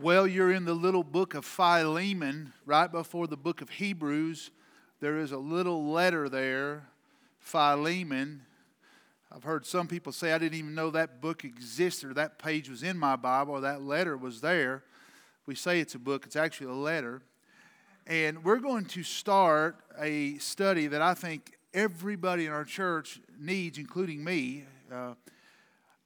Well, you're in the little book of Philemon, right before the book of Hebrews. There is a little letter there, Philemon. I've heard some people say I didn't even know that book existed or that page was in my Bible or that letter was there. We say it's a book, it's actually a letter. And we're going to start a study that I think everybody in our church needs, including me. Uh,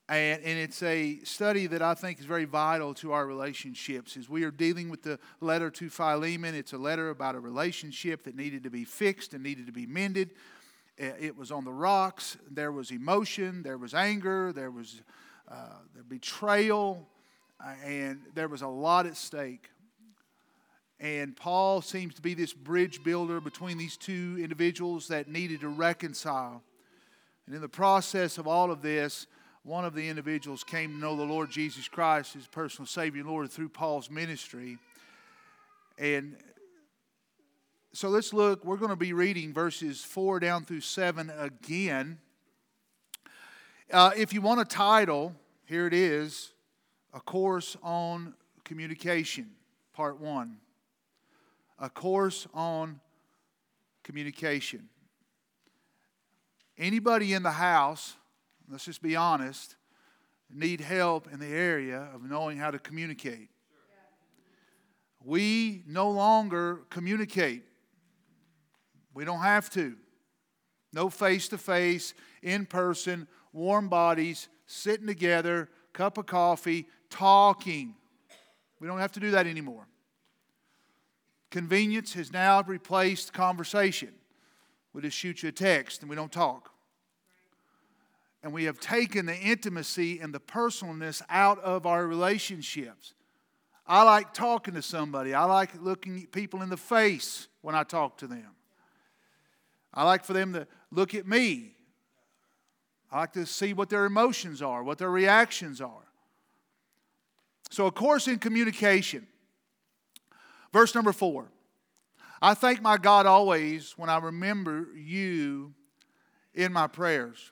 and, and, it's a study that I think is very vital to our relationships. As we are dealing with the letter to Philemon, it's a letter about a relationship that needed to be fixed and needed to be mended. It was on the rocks. There was emotion, there was anger, there was uh, betrayal, uh, and there was a lot at stake. And Paul seems to be this bridge builder between these two individuals that needed to reconcile. And in the process of all of this, one of the individuals came to know the Lord Jesus Christ, his personal Savior and Lord, through Paul's ministry. And so let's look. We're going to be reading verses 4 down through 7 again. Uh, if you want a title, here it is A Course on Communication, Part 1. A Course on Communication. Anybody in the house let's just be honest, need help in the area of knowing how to communicate. We no longer communicate. We don't have to. No face to face, in person, warm bodies, sitting together, cup of coffee, talking. We don't have to do that anymore. Convenience has now replaced conversation. We just shoot you a text and we don't talk and we have taken the intimacy and the personalness out of our relationships. I like talking to somebody. I like looking people in the face when I talk to them. I like for them to look at me. I like to see what their emotions are, what their reactions are. So, a course in communication. Verse number four I thank my God always when I remember you in my prayers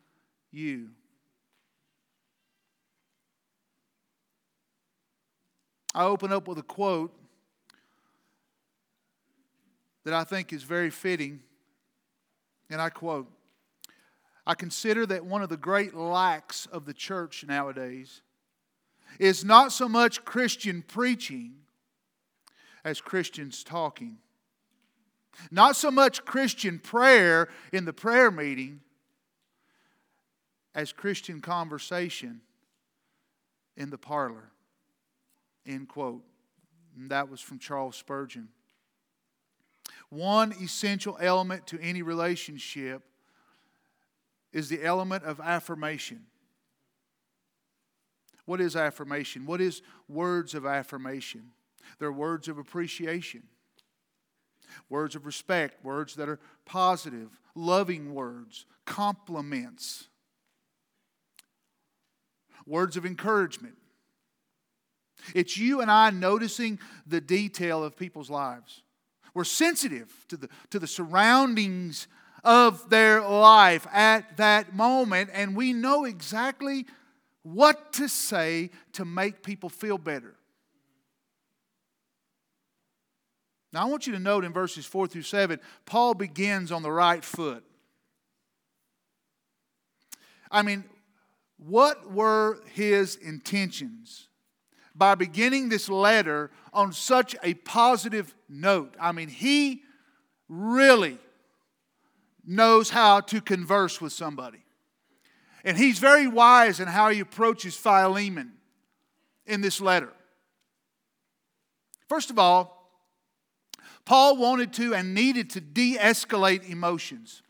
you. I open up with a quote that I think is very fitting, and I quote I consider that one of the great lacks of the church nowadays is not so much Christian preaching as Christians talking. Not so much Christian prayer in the prayer meeting as Christian conversation in the parlor. End quote. And that was from Charles Spurgeon. One essential element to any relationship is the element of affirmation. What is affirmation? What is words of affirmation? They're words of appreciation, words of respect, words that are positive, loving words, compliments words of encouragement. It's you and I noticing the detail of people's lives. We're sensitive to the, to the surroundings of their life at that moment, and we know exactly what to say to make people feel better. Now, I want you to note in verses 4 through 7, Paul begins on the right foot. I mean, what were his intentions by beginning this letter on such a positive note? I mean, he really knows how to converse with somebody. And he's very wise in how he approaches Philemon in this letter. First of all, Paul wanted to and needed to de escalate emotions.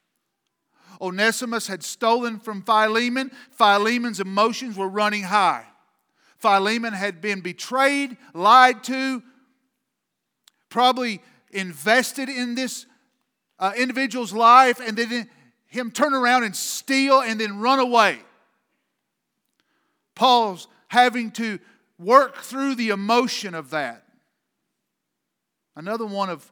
Onesimus had stolen from Philemon. Philemon's emotions were running high. Philemon had been betrayed, lied to, probably invested in this uh, individual's life, and then him turn around and steal and then run away. Paul's having to work through the emotion of that. Another one of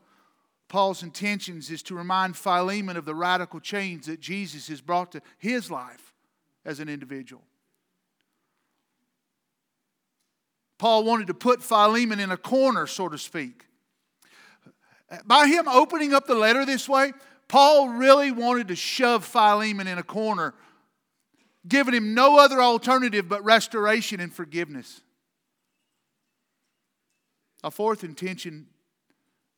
Paul's intentions is to remind Philemon of the radical change that Jesus has brought to his life as an individual. Paul wanted to put Philemon in a corner, so to speak. By him opening up the letter this way, Paul really wanted to shove Philemon in a corner, giving him no other alternative but restoration and forgiveness. A fourth intention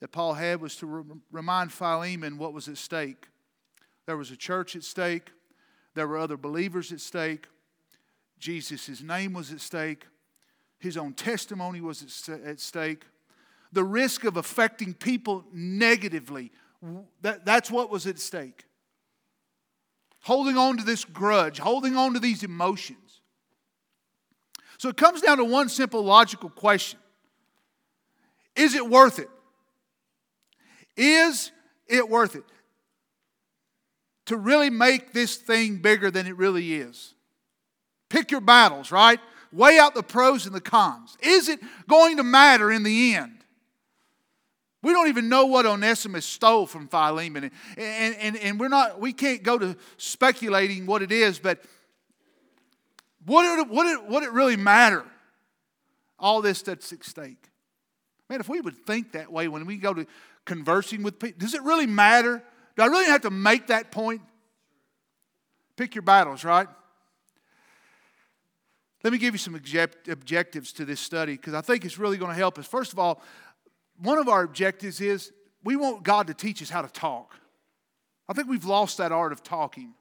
that Paul had was to re- remind Philemon what was at stake. There was a church at stake, there were other believers at stake, Jesus' name was at stake, his own testimony was at stake. The risk of affecting people negatively, that, that's what was at stake. Holding on to this grudge, holding on to these emotions. So it comes down to one simple logical question Is it worth it? Is it worth it? To really make this thing bigger than it really is. Pick your battles, right? Weigh out the pros and the cons. Is it going to matter in the end? We don't even know what Onesimus stole from Philemon. And, and, and, we're not, we can't go to speculating what it is, but would it, would it, would it really matter? All this that's at stake. Man, if we would think that way when we go to conversing with people, does it really matter? Do I really have to make that point? Pick your battles, right? Let me give you some objectives to this study because I think it's really going to help us. First of all, one of our objectives is we want God to teach us how to talk. I think we've lost that art of talking,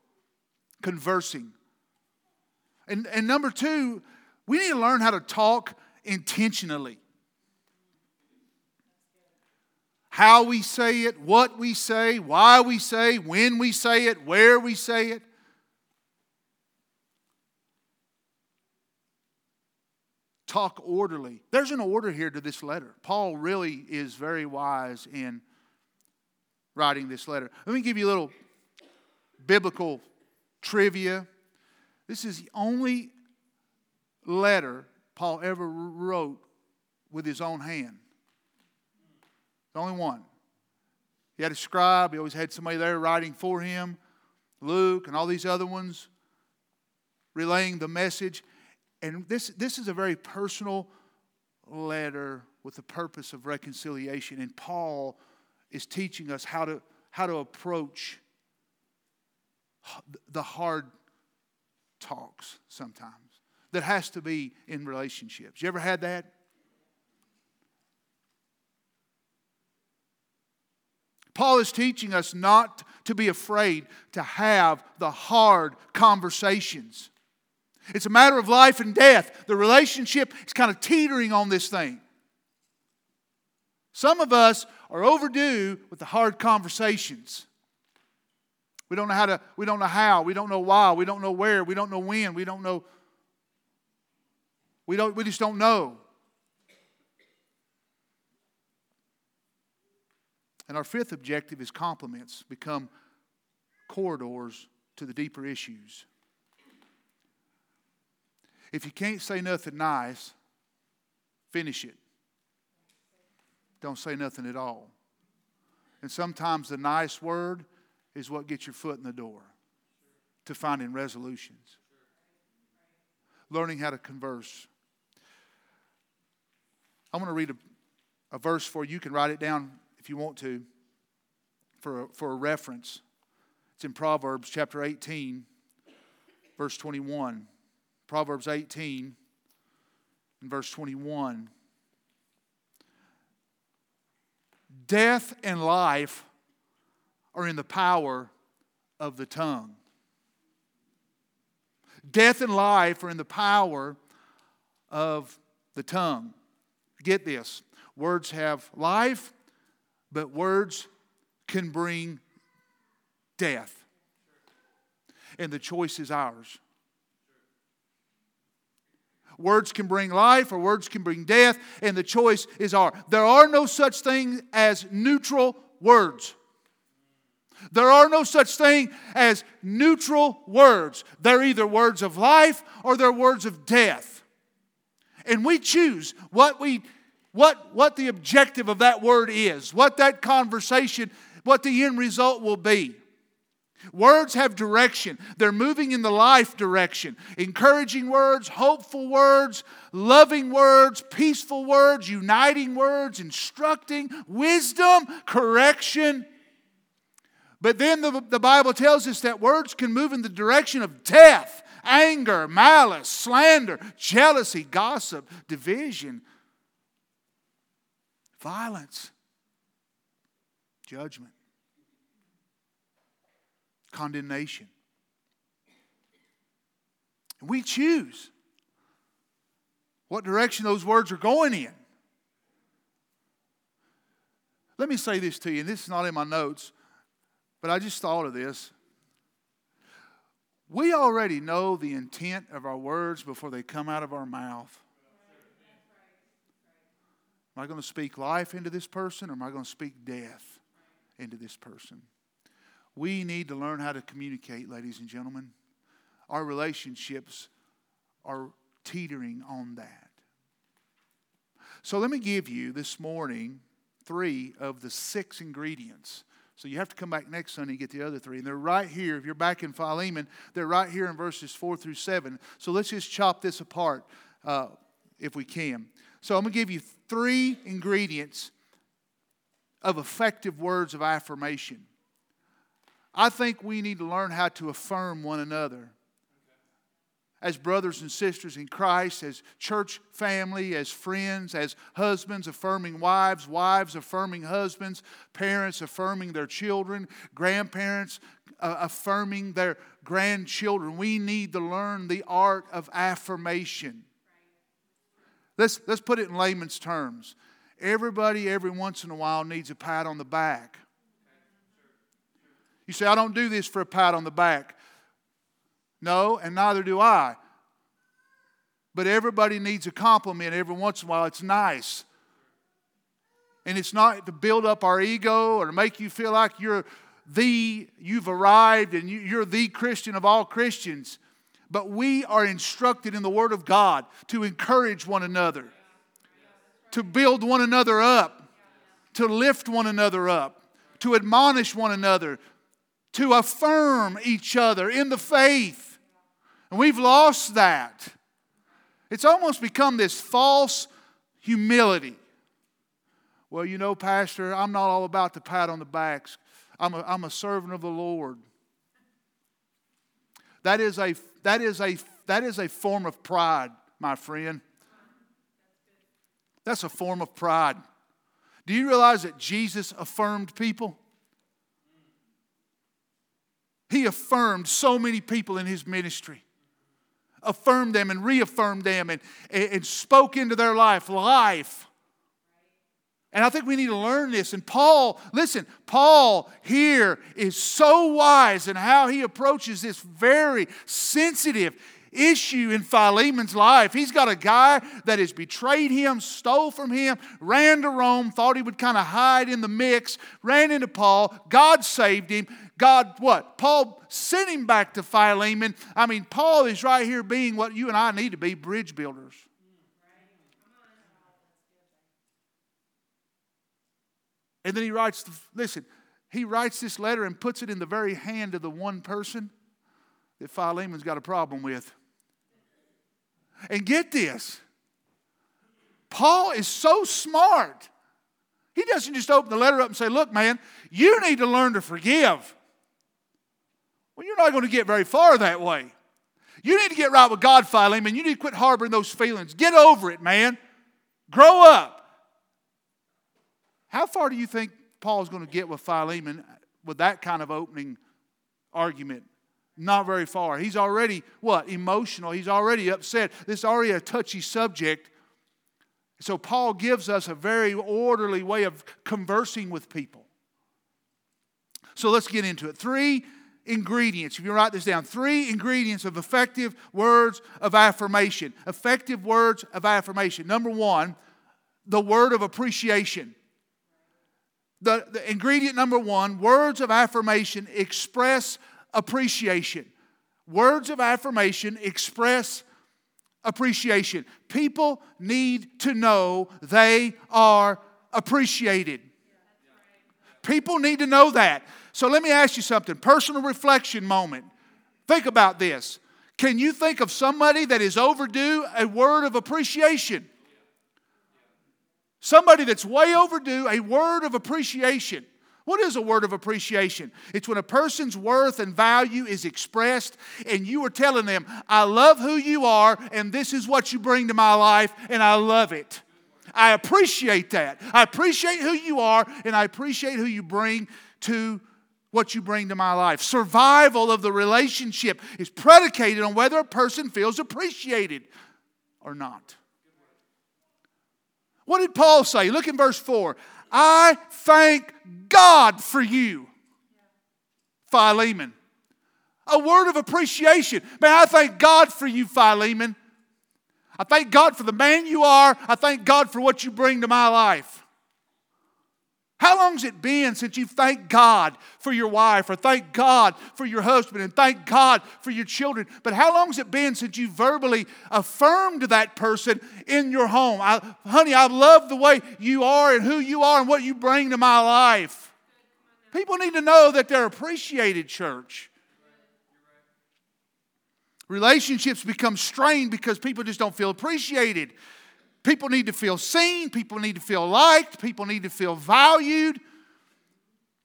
conversing. And, and number two, we need to learn how to talk intentionally. How we say it, what we say, why we say, when we say it, where we say it. talk orderly. There's an order here to this letter. Paul really is very wise in writing this letter. Let me give you a little biblical trivia. This is the only letter Paul ever wrote with his own hand. The only one. He had a scribe, he always had somebody there writing for him. Luke and all these other ones relaying the message. And this, this is a very personal letter with the purpose of reconciliation. And Paul is teaching us how to, how to approach the hard talks sometimes that has to be in relationships. You ever had that? Paul is teaching us not to be afraid to have the hard conversations. It's a matter of life and death. The relationship is kind of teetering on this thing. Some of us are overdue with the hard conversations. We don't know how to, we don't know how, we don't know why, we don't know where, we don't know when, we don't know, we don't, we just don't know. And our fifth objective is compliments become corridors to the deeper issues. If you can't say nothing nice, finish it. Don't say nothing at all. And sometimes the nice word is what gets your foot in the door to finding resolutions. Learning how to converse. I'm going to read a, a verse for you. You can write it down you want to for a, for a reference. It's in Proverbs chapter 18, verse 21. Proverbs 18 and verse 21. Death and life are in the power of the tongue. Death and life are in the power of the tongue. Get this words have life, but words can bring death. And the choice is ours. Words can bring life or words can bring death, and the choice is ours. There are no such thing as neutral words. There are no such thing as neutral words. They're either words of life or they're words of death. And we choose what we what what the objective of that word is, what that conversation, what the end result will be. Words have direction. They're moving in the life direction. Encouraging words, hopeful words, loving words, peaceful words, uniting words, instructing, wisdom, correction. But then the, the Bible tells us that words can move in the direction of death, anger, malice, slander, jealousy, gossip, division, violence, judgment condemnation. We choose what direction those words are going in. Let me say this to you, and this is not in my notes, but I just thought of this. We already know the intent of our words before they come out of our mouth. Am I going to speak life into this person or am I going to speak death into this person? We need to learn how to communicate, ladies and gentlemen. Our relationships are teetering on that. So let me give you this morning three of the six ingredients. So you have to come back next Sunday and get the other three. And they're right here. If you're back in Philemon, they're right here in verses four through seven. So let's just chop this apart uh, if we can. So I'm going to give you three ingredients of effective words of affirmation. I think we need to learn how to affirm one another as brothers and sisters in Christ, as church family, as friends, as husbands affirming wives, wives affirming husbands, parents affirming their children, grandparents uh, affirming their grandchildren. We need to learn the art of affirmation. Let's, let's put it in layman's terms. Everybody, every once in a while, needs a pat on the back. You say, I don't do this for a pat on the back. No, and neither do I. But everybody needs a compliment every once in a while. It's nice. And it's not to build up our ego or to make you feel like you're the, you've arrived and you're the Christian of all Christians. But we are instructed in the Word of God to encourage one another, to build one another up, to lift one another up, to admonish one another, to affirm each other in the faith. And we've lost that. It's almost become this false humility. Well, you know, Pastor, I'm not all about the pat on the backs. I'm a, I'm a servant of the Lord. That is, a, that, is a, that is a form of pride, my friend. That's a form of pride. Do you realize that Jesus affirmed people? He affirmed so many people in his ministry. Affirmed them and reaffirmed them and, and spoke into their life life. And I think we need to learn this. And Paul, listen, Paul here is so wise in how he approaches this very sensitive issue in Philemon's life. He's got a guy that has betrayed him, stole from him, ran to Rome, thought he would kind of hide in the mix, ran into Paul. God saved him. God, what? Paul sent him back to Philemon. I mean, Paul is right here being what you and I need to be bridge builders. And then he writes, listen, he writes this letter and puts it in the very hand of the one person that Philemon's got a problem with. And get this Paul is so smart. He doesn't just open the letter up and say, Look, man, you need to learn to forgive. Well, you're not going to get very far that way. You need to get right with God, Philemon. You need to quit harboring those feelings. Get over it, man. Grow up. How far do you think Paul's going to get with Philemon with that kind of opening argument? Not very far. He's already, what, emotional. He's already upset. This is already a touchy subject. So, Paul gives us a very orderly way of conversing with people. So, let's get into it. Three ingredients. If you write this down, three ingredients of effective words of affirmation. Effective words of affirmation. Number one, the word of appreciation. The, the ingredient number one words of affirmation express appreciation. Words of affirmation express appreciation. People need to know they are appreciated. People need to know that. So let me ask you something personal reflection moment. Think about this. Can you think of somebody that is overdue a word of appreciation? Somebody that's way overdue a word of appreciation. What is a word of appreciation? It's when a person's worth and value is expressed and you are telling them, I love who you are and this is what you bring to my life and I love it. I appreciate that. I appreciate who you are and I appreciate who you bring to what you bring to my life. Survival of the relationship is predicated on whether a person feels appreciated or not. What did Paul say? Look in verse 4. I thank God for you, Philemon. A word of appreciation. Man, I thank God for you, Philemon. I thank God for the man you are. I thank God for what you bring to my life. How long's it been since you thanked God for your wife or thank God for your husband and thank God for your children? But how long's it been since you verbally affirmed that person in your home? I, honey, I love the way you are and who you are and what you bring to my life. People need to know that they're appreciated, church. Relationships become strained because people just don't feel appreciated. People need to feel seen. People need to feel liked. People need to feel valued.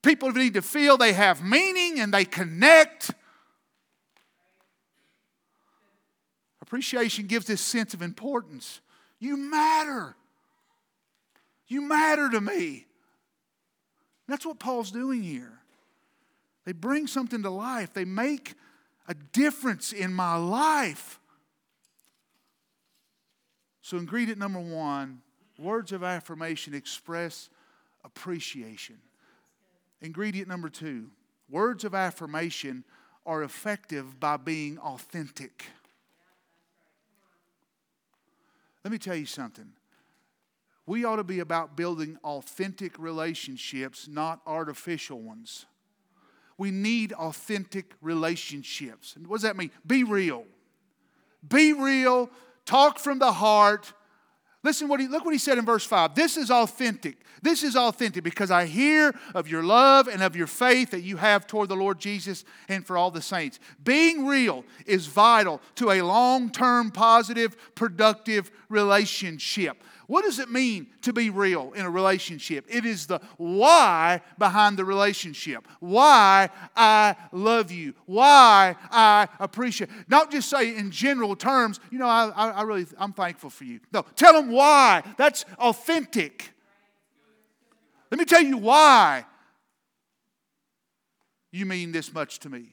People need to feel they have meaning and they connect. Appreciation gives this sense of importance. You matter. You matter to me. That's what Paul's doing here. They bring something to life, they make a difference in my life. So, ingredient number one words of affirmation express appreciation. Ingredient number two words of affirmation are effective by being authentic. Let me tell you something. We ought to be about building authentic relationships, not artificial ones. We need authentic relationships. And what does that mean? Be real. Be real talk from the heart. Listen what he look what he said in verse 5. This is authentic. This is authentic because I hear of your love and of your faith that you have toward the Lord Jesus and for all the saints. Being real is vital to a long-term positive productive relationship. What does it mean to be real in a relationship? It is the why behind the relationship. Why I love you. Why I appreciate. Not just say in general terms, you know, I, I really, I'm thankful for you. No, tell them why. That's authentic. Let me tell you why you mean this much to me.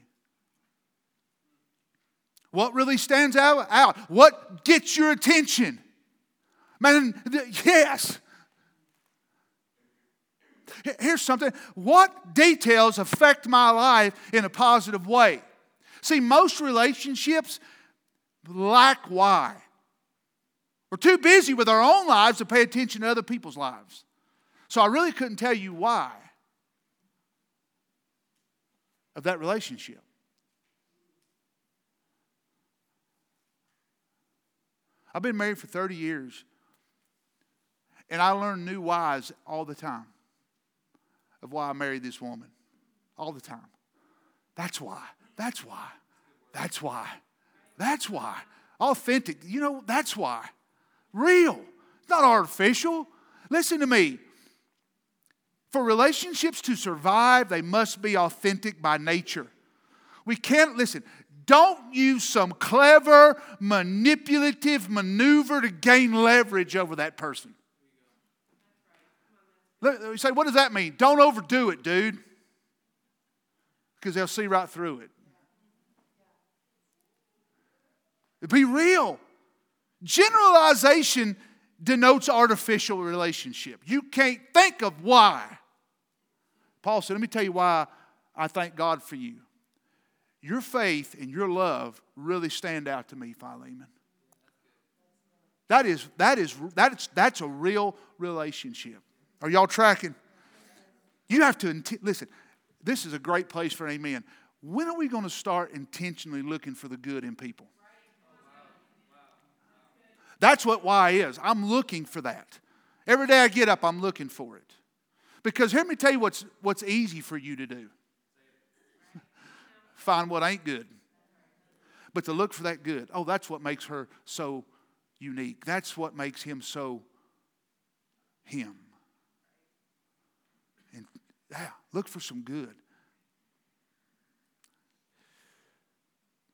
What really stands out? out? What gets your attention? Man, yes. Here's something. What details affect my life in a positive way? See, most relationships lack why. We're too busy with our own lives to pay attention to other people's lives. So I really couldn't tell you why of that relationship. I've been married for 30 years. And I learn new whys all the time of why I married this woman. All the time. That's why. That's why. That's why. That's why. Authentic. You know, that's why. Real. Not artificial. Listen to me. For relationships to survive, they must be authentic by nature. We can't, listen, don't use some clever, manipulative maneuver to gain leverage over that person. You say, what does that mean? Don't overdo it, dude. Because they'll see right through it. Be real. Generalization denotes artificial relationship. You can't think of why. Paul said, Let me tell you why I thank God for you. your faith and your love really stand out to me, Philemon. That is, that is, that's, that's a real relationship. Are y'all tracking? You have to, listen, this is a great place for amen. When are we going to start intentionally looking for the good in people? That's what why is. I'm looking for that. Every day I get up, I'm looking for it. Because let me tell you what's, what's easy for you to do find what ain't good. But to look for that good. Oh, that's what makes her so unique. That's what makes him so him. Yeah, look for some good.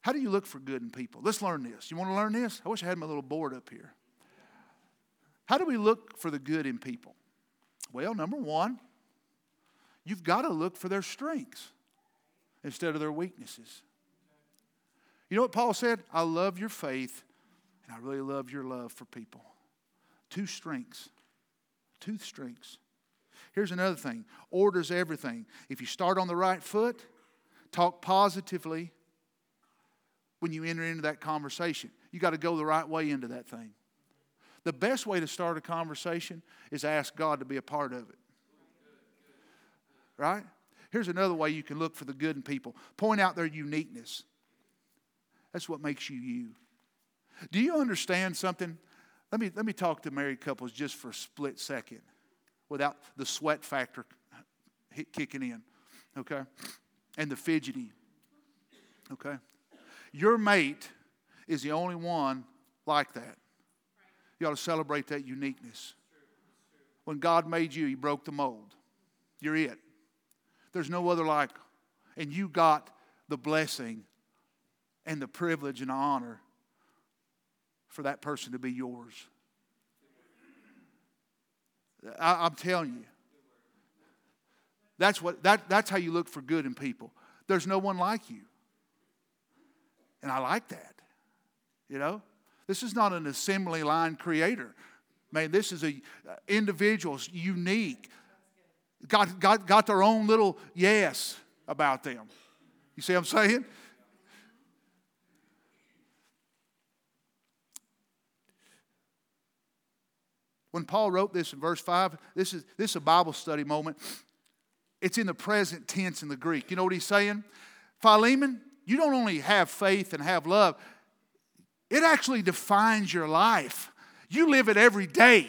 How do you look for good in people? Let's learn this. You want to learn this? I wish I had my little board up here. How do we look for the good in people? Well, number one, you've got to look for their strengths instead of their weaknesses. You know what Paul said? I love your faith and I really love your love for people. Two strengths. Two strengths. Here's another thing orders everything. If you start on the right foot, talk positively when you enter into that conversation. You got to go the right way into that thing. The best way to start a conversation is ask God to be a part of it. Right? Here's another way you can look for the good in people point out their uniqueness. That's what makes you you. Do you understand something? Let me, let me talk to married couples just for a split second without the sweat factor kicking in, okay? And the fidgety, okay? Your mate is the only one like that. You ought to celebrate that uniqueness. When God made you, He broke the mold. You're it. There's no other like. And you got the blessing and the privilege and honor for that person to be yours. I, am telling you. That's, what, that, that's how you look for good in people. There's no one like you. And I like that. You know? This is not an assembly line creator. Man, this is a uh, individuals unique. Got, got, got their own little yes about them. You see what I'm saying? When Paul wrote this in verse 5, this is, this is a Bible study moment. It's in the present tense in the Greek. You know what he's saying? Philemon, you don't only have faith and have love, it actually defines your life. You live it every day.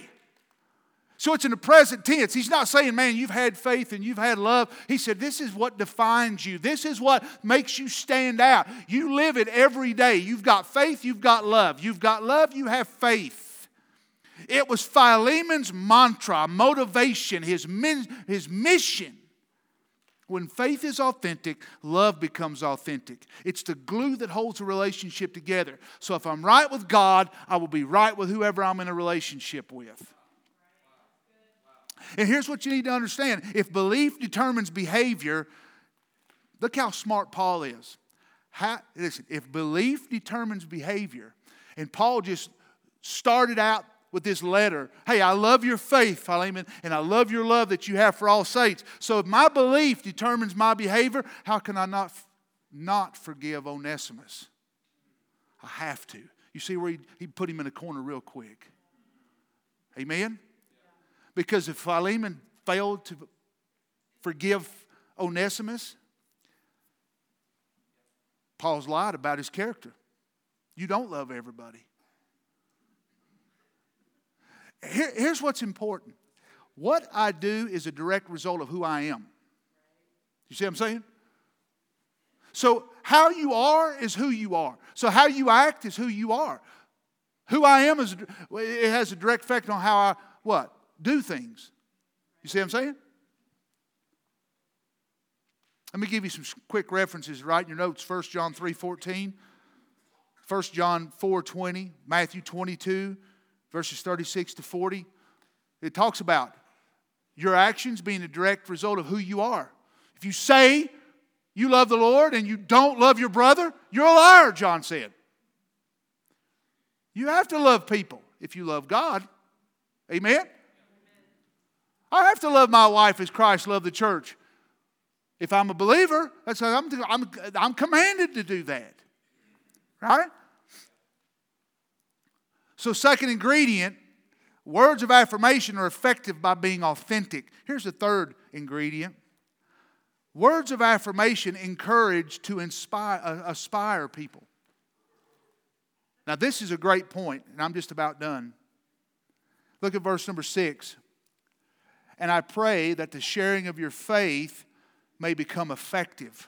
So it's in the present tense. He's not saying, man, you've had faith and you've had love. He said, this is what defines you. This is what makes you stand out. You live it every day. You've got faith, you've got love. You've got love, you have faith. It was Philemon's mantra, motivation, his, his mission when faith is authentic, love becomes authentic. It's the glue that holds a relationship together. So if I'm right with God, I will be right with whoever I'm in a relationship with. And here's what you need to understand if belief determines behavior, look how smart Paul is. How, listen, if belief determines behavior, and Paul just started out with this letter. Hey, I love your faith, Philemon, and I love your love that you have for all saints. So if my belief determines my behavior, how can I not, not forgive Onesimus? I have to. You see where he, he put him in a corner real quick. Amen? Because if Philemon failed to forgive Onesimus, Paul's lied about his character. You don't love everybody. Here, here's what's important what I do is a direct result of who I am. You see what I'm saying? So, how you are is who you are. So, how you act is who you are. Who I am is it has a direct effect on how I what do things. You see what I'm saying? Let me give you some quick references. Write in your notes. 1 John 3 14, 1 John 4 20, Matthew 22, verses 36 to 40. It talks about your actions being a direct result of who you are. If you say you love the Lord and you don't love your brother, you're a liar, John said. You have to love people if you love God. Amen? I have to love my wife as Christ loved the church. If I'm a believer, that's I'm, I'm, I'm commanded to do that. Right? So, second ingredient words of affirmation are effective by being authentic. Here's the third ingredient words of affirmation encourage to inspire, uh, aspire people. Now, this is a great point, and I'm just about done. Look at verse number six. And I pray that the sharing of your faith may become effective.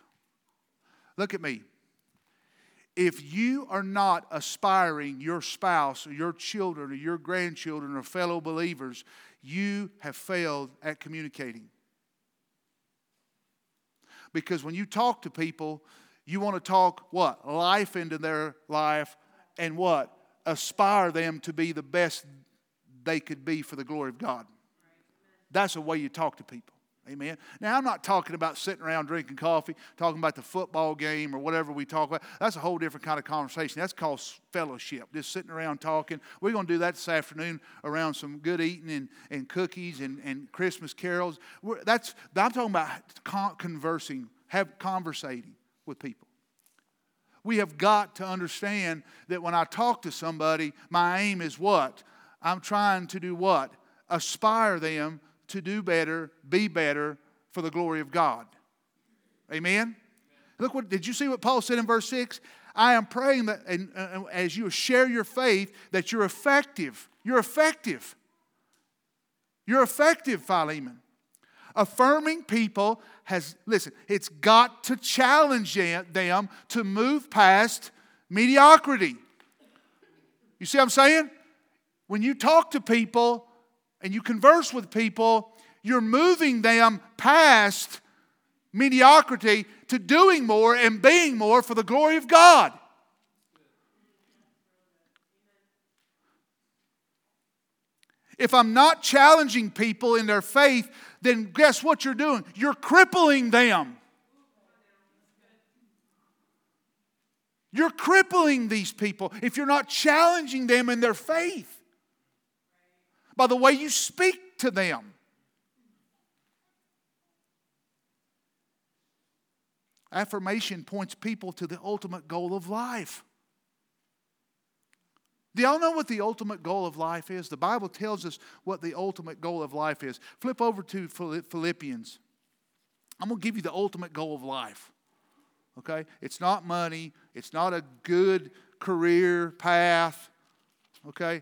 Look at me. If you are not aspiring your spouse or your children or your grandchildren or fellow believers, you have failed at communicating. Because when you talk to people, you want to talk what? Life into their life and what? Aspire them to be the best they could be for the glory of God. That's the way you talk to people. Amen. Now, I'm not talking about sitting around drinking coffee, talking about the football game or whatever we talk about. That's a whole different kind of conversation. That's called fellowship, just sitting around talking. We're going to do that this afternoon around some good eating and, and cookies and, and Christmas carols. That's, I'm talking about conversing, have conversating with people. We have got to understand that when I talk to somebody, my aim is what? I'm trying to do what? Aspire them to do better, be better for the glory of God. Amen? Look what, did you see what Paul said in verse 6? I am praying that and, uh, as you share your faith, that you're effective. You're effective. You're effective, Philemon. Affirming people has, listen, it's got to challenge them to move past mediocrity. You see what I'm saying? When you talk to people, and you converse with people, you're moving them past mediocrity to doing more and being more for the glory of God. If I'm not challenging people in their faith, then guess what you're doing? You're crippling them. You're crippling these people if you're not challenging them in their faith by the way you speak to them. Affirmation points people to the ultimate goal of life. Do y'all know what the ultimate goal of life is? The Bible tells us what the ultimate goal of life is. Flip over to Philippians. I'm going to give you the ultimate goal of life. Okay? It's not money, it's not a good career path. Okay?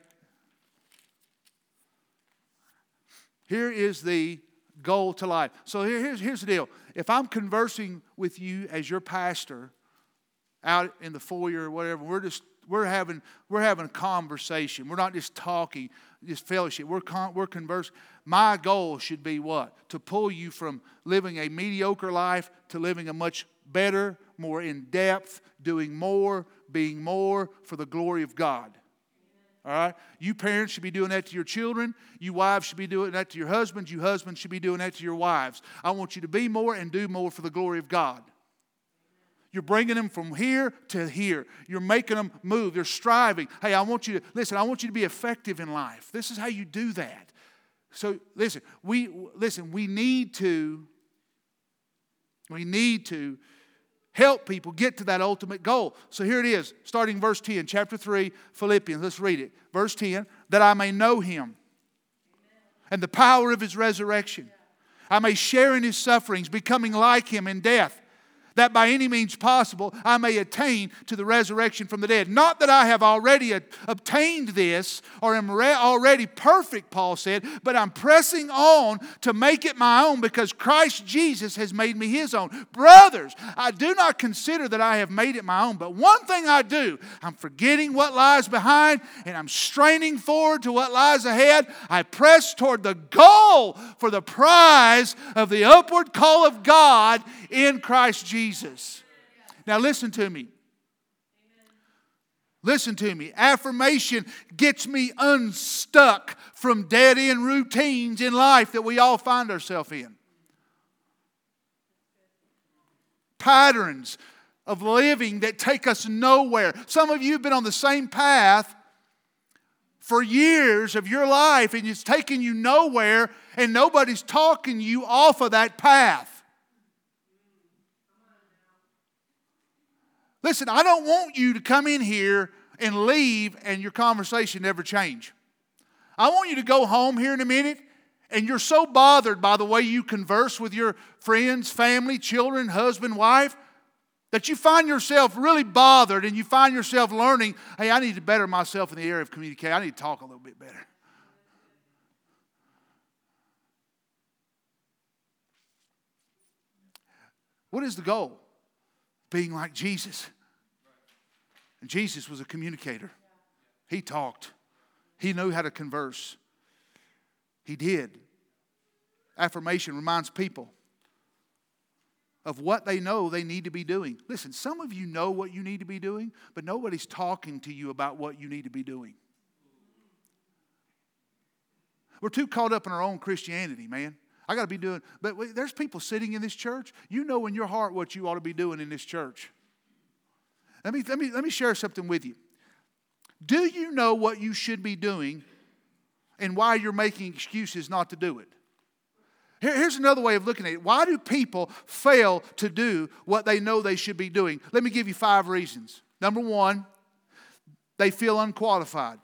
Here is the goal to life. So here, here's, here's the deal. If I'm conversing with you as your pastor out in the foyer or whatever, we're just we're having we're having a conversation. We're not just talking, just fellowship. We're con- we're conversing. My goal should be what? To pull you from living a mediocre life to living a much better, more in depth, doing more, being more for the glory of God. All right? You parents should be doing that to your children. You wives should be doing that to your husbands. You husbands should be doing that to your wives. I want you to be more and do more for the glory of God. You're bringing them from here to here. You're making them move. They're striving. Hey, I want you to listen. I want you to be effective in life. This is how you do that. So listen, we listen. We need to. We need to help people get to that ultimate goal. So here it is, starting verse 10, chapter 3, Philippians. Let's read it. Verse 10 that I may know him and the power of his resurrection. I may share in his sufferings, becoming like him in death that by any means possible I may attain to the resurrection from the dead. Not that I have already obtained this or am re- already perfect, Paul said, but I'm pressing on to make it my own because Christ Jesus has made me his own. Brothers, I do not consider that I have made it my own, but one thing I do, I'm forgetting what lies behind and I'm straining forward to what lies ahead. I press toward the goal for the prize of the upward call of God in Christ Jesus. Now, listen to me. Listen to me. Affirmation gets me unstuck from dead end routines in life that we all find ourselves in. Patterns of living that take us nowhere. Some of you have been on the same path for years of your life and it's taken you nowhere, and nobody's talking you off of that path. Listen, I don't want you to come in here and leave and your conversation never change. I want you to go home here in a minute and you're so bothered by the way you converse with your friends, family, children, husband, wife, that you find yourself really bothered and you find yourself learning, hey, I need to better myself in the area of communication. I need to talk a little bit better. What is the goal? Being like Jesus. And Jesus was a communicator. He talked. He knew how to converse. He did. Affirmation reminds people of what they know they need to be doing. Listen, some of you know what you need to be doing, but nobody's talking to you about what you need to be doing. We're too caught up in our own Christianity, man. I got to be doing, but there's people sitting in this church. You know in your heart what you ought to be doing in this church. Let me, let me, let me share something with you. Do you know what you should be doing and why you're making excuses not to do it? Here, here's another way of looking at it. Why do people fail to do what they know they should be doing? Let me give you five reasons. Number one, they feel unqualified.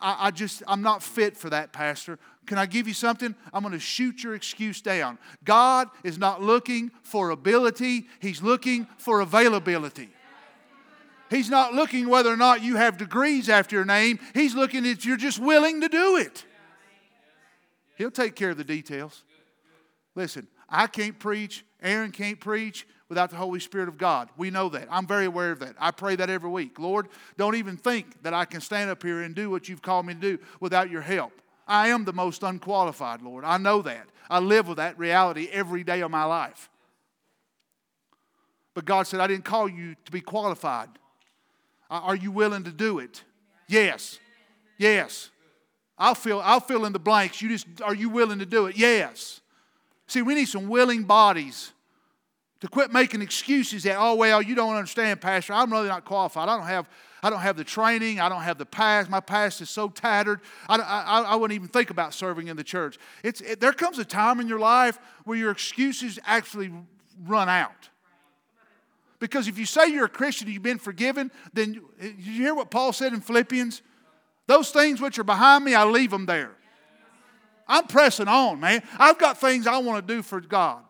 I, I just, I'm not fit for that, Pastor. Can I give you something? I'm going to shoot your excuse down. God is not looking for ability, He's looking for availability. He's not looking whether or not you have degrees after your name. He's looking if you're just willing to do it. He'll take care of the details. Listen, I can't preach, Aaron can't preach without the Holy Spirit of God. We know that. I'm very aware of that. I pray that every week. Lord, don't even think that I can stand up here and do what you've called me to do without your help. I am the most unqualified, Lord. I know that. I live with that reality every day of my life. But God said, I didn't call you to be qualified. Uh, are you willing to do it? Yes. Yes. I'll fill, I'll fill in the blanks. You just are you willing to do it? Yes. See, we need some willing bodies to quit making excuses that, oh well, you don't understand, Pastor. I'm really not qualified. I don't have I don't have the training. I don't have the past. My past is so tattered. I, I, I wouldn't even think about serving in the church. It's, it, there comes a time in your life where your excuses actually run out. Because if you say you're a Christian, and you've been forgiven, then you, you hear what Paul said in Philippians? Those things which are behind me, I leave them there. I'm pressing on, man. I've got things I want to do for God.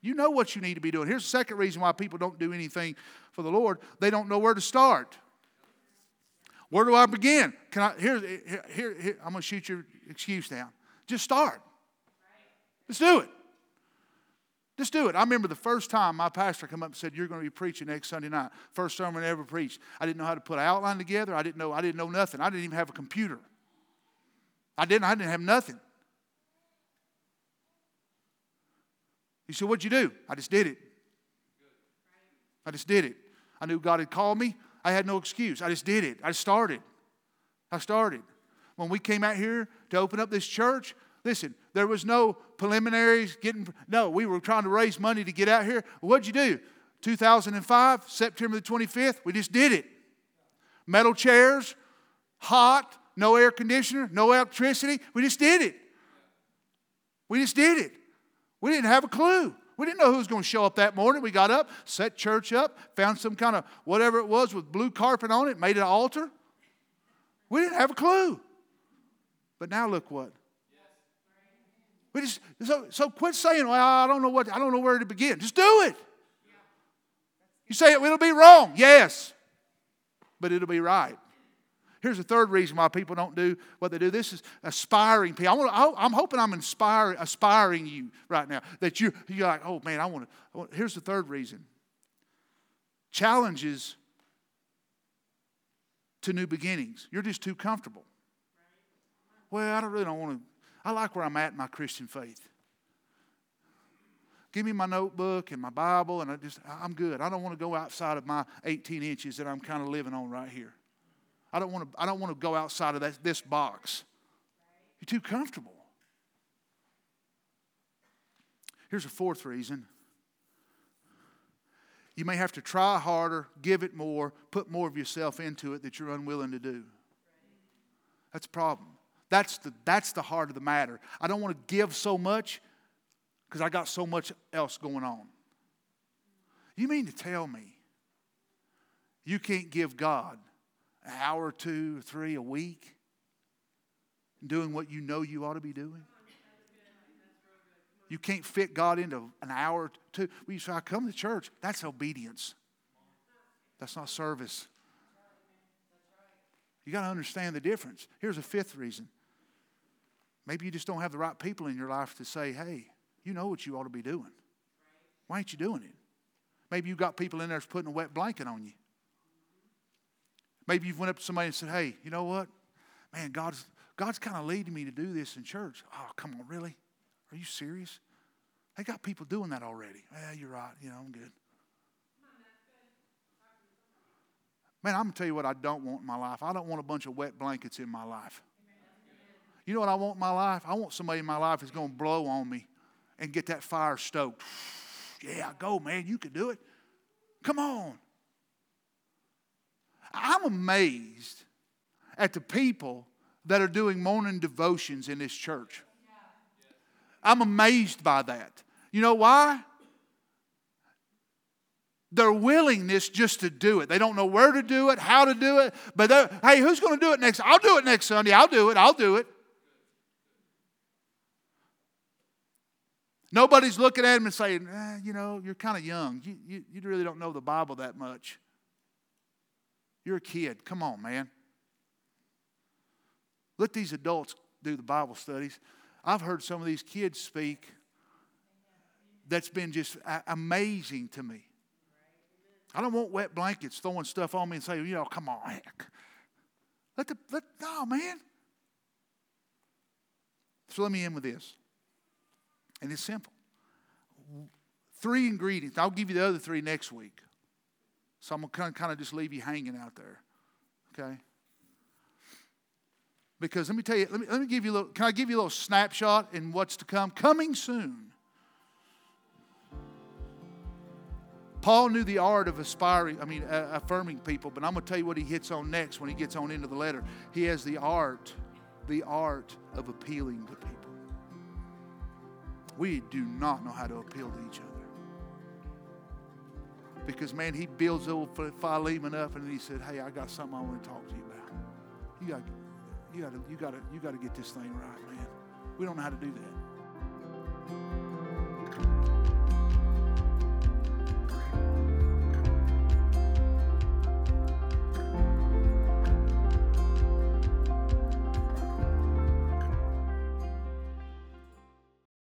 You know what you need to be doing. Here's the second reason why people don't do anything for the Lord they don't know where to start. Where do I begin? Can I here, here, here I'm gonna shoot your excuse down. Just start. Let's do it. Just do it. I remember the first time my pastor come up and said, You're going to be preaching next Sunday night. First sermon I ever preached. I didn't know how to put an outline together. I didn't know, I didn't know nothing. I didn't even have a computer. I didn't, I didn't have nothing. He said, What'd you do? I just did it. I just did it. I knew God had called me. I had no excuse. I just did it. I started. I started. When we came out here to open up this church, listen, there was no preliminaries getting, no, we were trying to raise money to get out here. What'd you do? 2005, September the 25th, we just did it. Metal chairs, hot, no air conditioner, no electricity. We just did it. We just did it. We didn't have a clue. We didn't know who was going to show up that morning. We got up, set church up, found some kind of whatever it was with blue carpet on it, made an altar. We didn't have a clue. But now look what. We just so, so quit saying, well, I don't know what I don't know where to begin. Just do it. You say it, it'll be wrong. Yes. But it'll be right. Here's the third reason why people don't do what they do. This is aspiring people. I am hoping I'm inspiring, aspiring you right now. That you, you're like, oh man, I want to. Here's the third reason challenges to new beginnings. You're just too comfortable. Well, I don't really don't want to. I like where I'm at in my Christian faith. Give me my notebook and my Bible, and I just, I'm good. I don't want to go outside of my 18 inches that I'm kind of living on right here. I don't want to, I don't want to go outside of that, this box. You're too comfortable. Here's a fourth reason. You may have to try harder, give it more, put more of yourself into it that you're unwilling to do. That's a problem. That's the, that's the heart of the matter. I don't want to give so much because I got so much else going on. You mean to tell me You can't give God an hour two or three a week doing what you know you ought to be doing. You can't fit God into an hour or two. We say, I come to church. That's obedience. That's not service. You got to understand the difference. Here's a fifth reason. Maybe you just don't have the right people in your life to say, hey, you know what you ought to be doing. Why ain't you doing it? Maybe you've got people in there that's putting a wet blanket on you. Maybe you've went up to somebody and said, hey, you know what? Man, God's, God's kind of leading me to do this in church. Oh, come on, really? Are you serious? They got people doing that already. Yeah, you're right. You know, I'm good. Man, I'm going to tell you what I don't want in my life. I don't want a bunch of wet blankets in my life. You know what I want in my life? I want somebody in my life that's going to blow on me and get that fire stoked. Yeah, go, man. You can do it. Come on. I'm amazed at the people that are doing morning devotions in this church. I'm amazed by that. You know why? Their willingness just to do it. They don't know where to do it, how to do it, but hey, who's going to do it next? I'll do it next Sunday. I'll do it. I'll do it. Nobody's looking at him and saying, eh, you know, you're kind of young. You, you, you really don't know the Bible that much. You're a kid. Come on, man. Let these adults do the Bible studies. I've heard some of these kids speak that's been just amazing to me. I don't want wet blankets throwing stuff on me and saying, you know, come on, heck. Let the, let, no, man. So let me end with this. And it's simple. Three ingredients. I'll give you the other three next week. So I'm going to kind of just leave you hanging out there. Okay? Because let me tell you, let me, let me give you a little, can I give you a little snapshot in what's to come? Coming soon. Paul knew the art of aspiring, I mean, uh, affirming people, but I'm going to tell you what he hits on next when he gets on into the letter. He has the art, the art of appealing to people. We do not know how to appeal to each other. Because, man, he builds old Philemon up and he said, Hey, I got something I want to talk to you about. You got, you got to, you got to, you got to get this thing right, man. We don't know how to do that.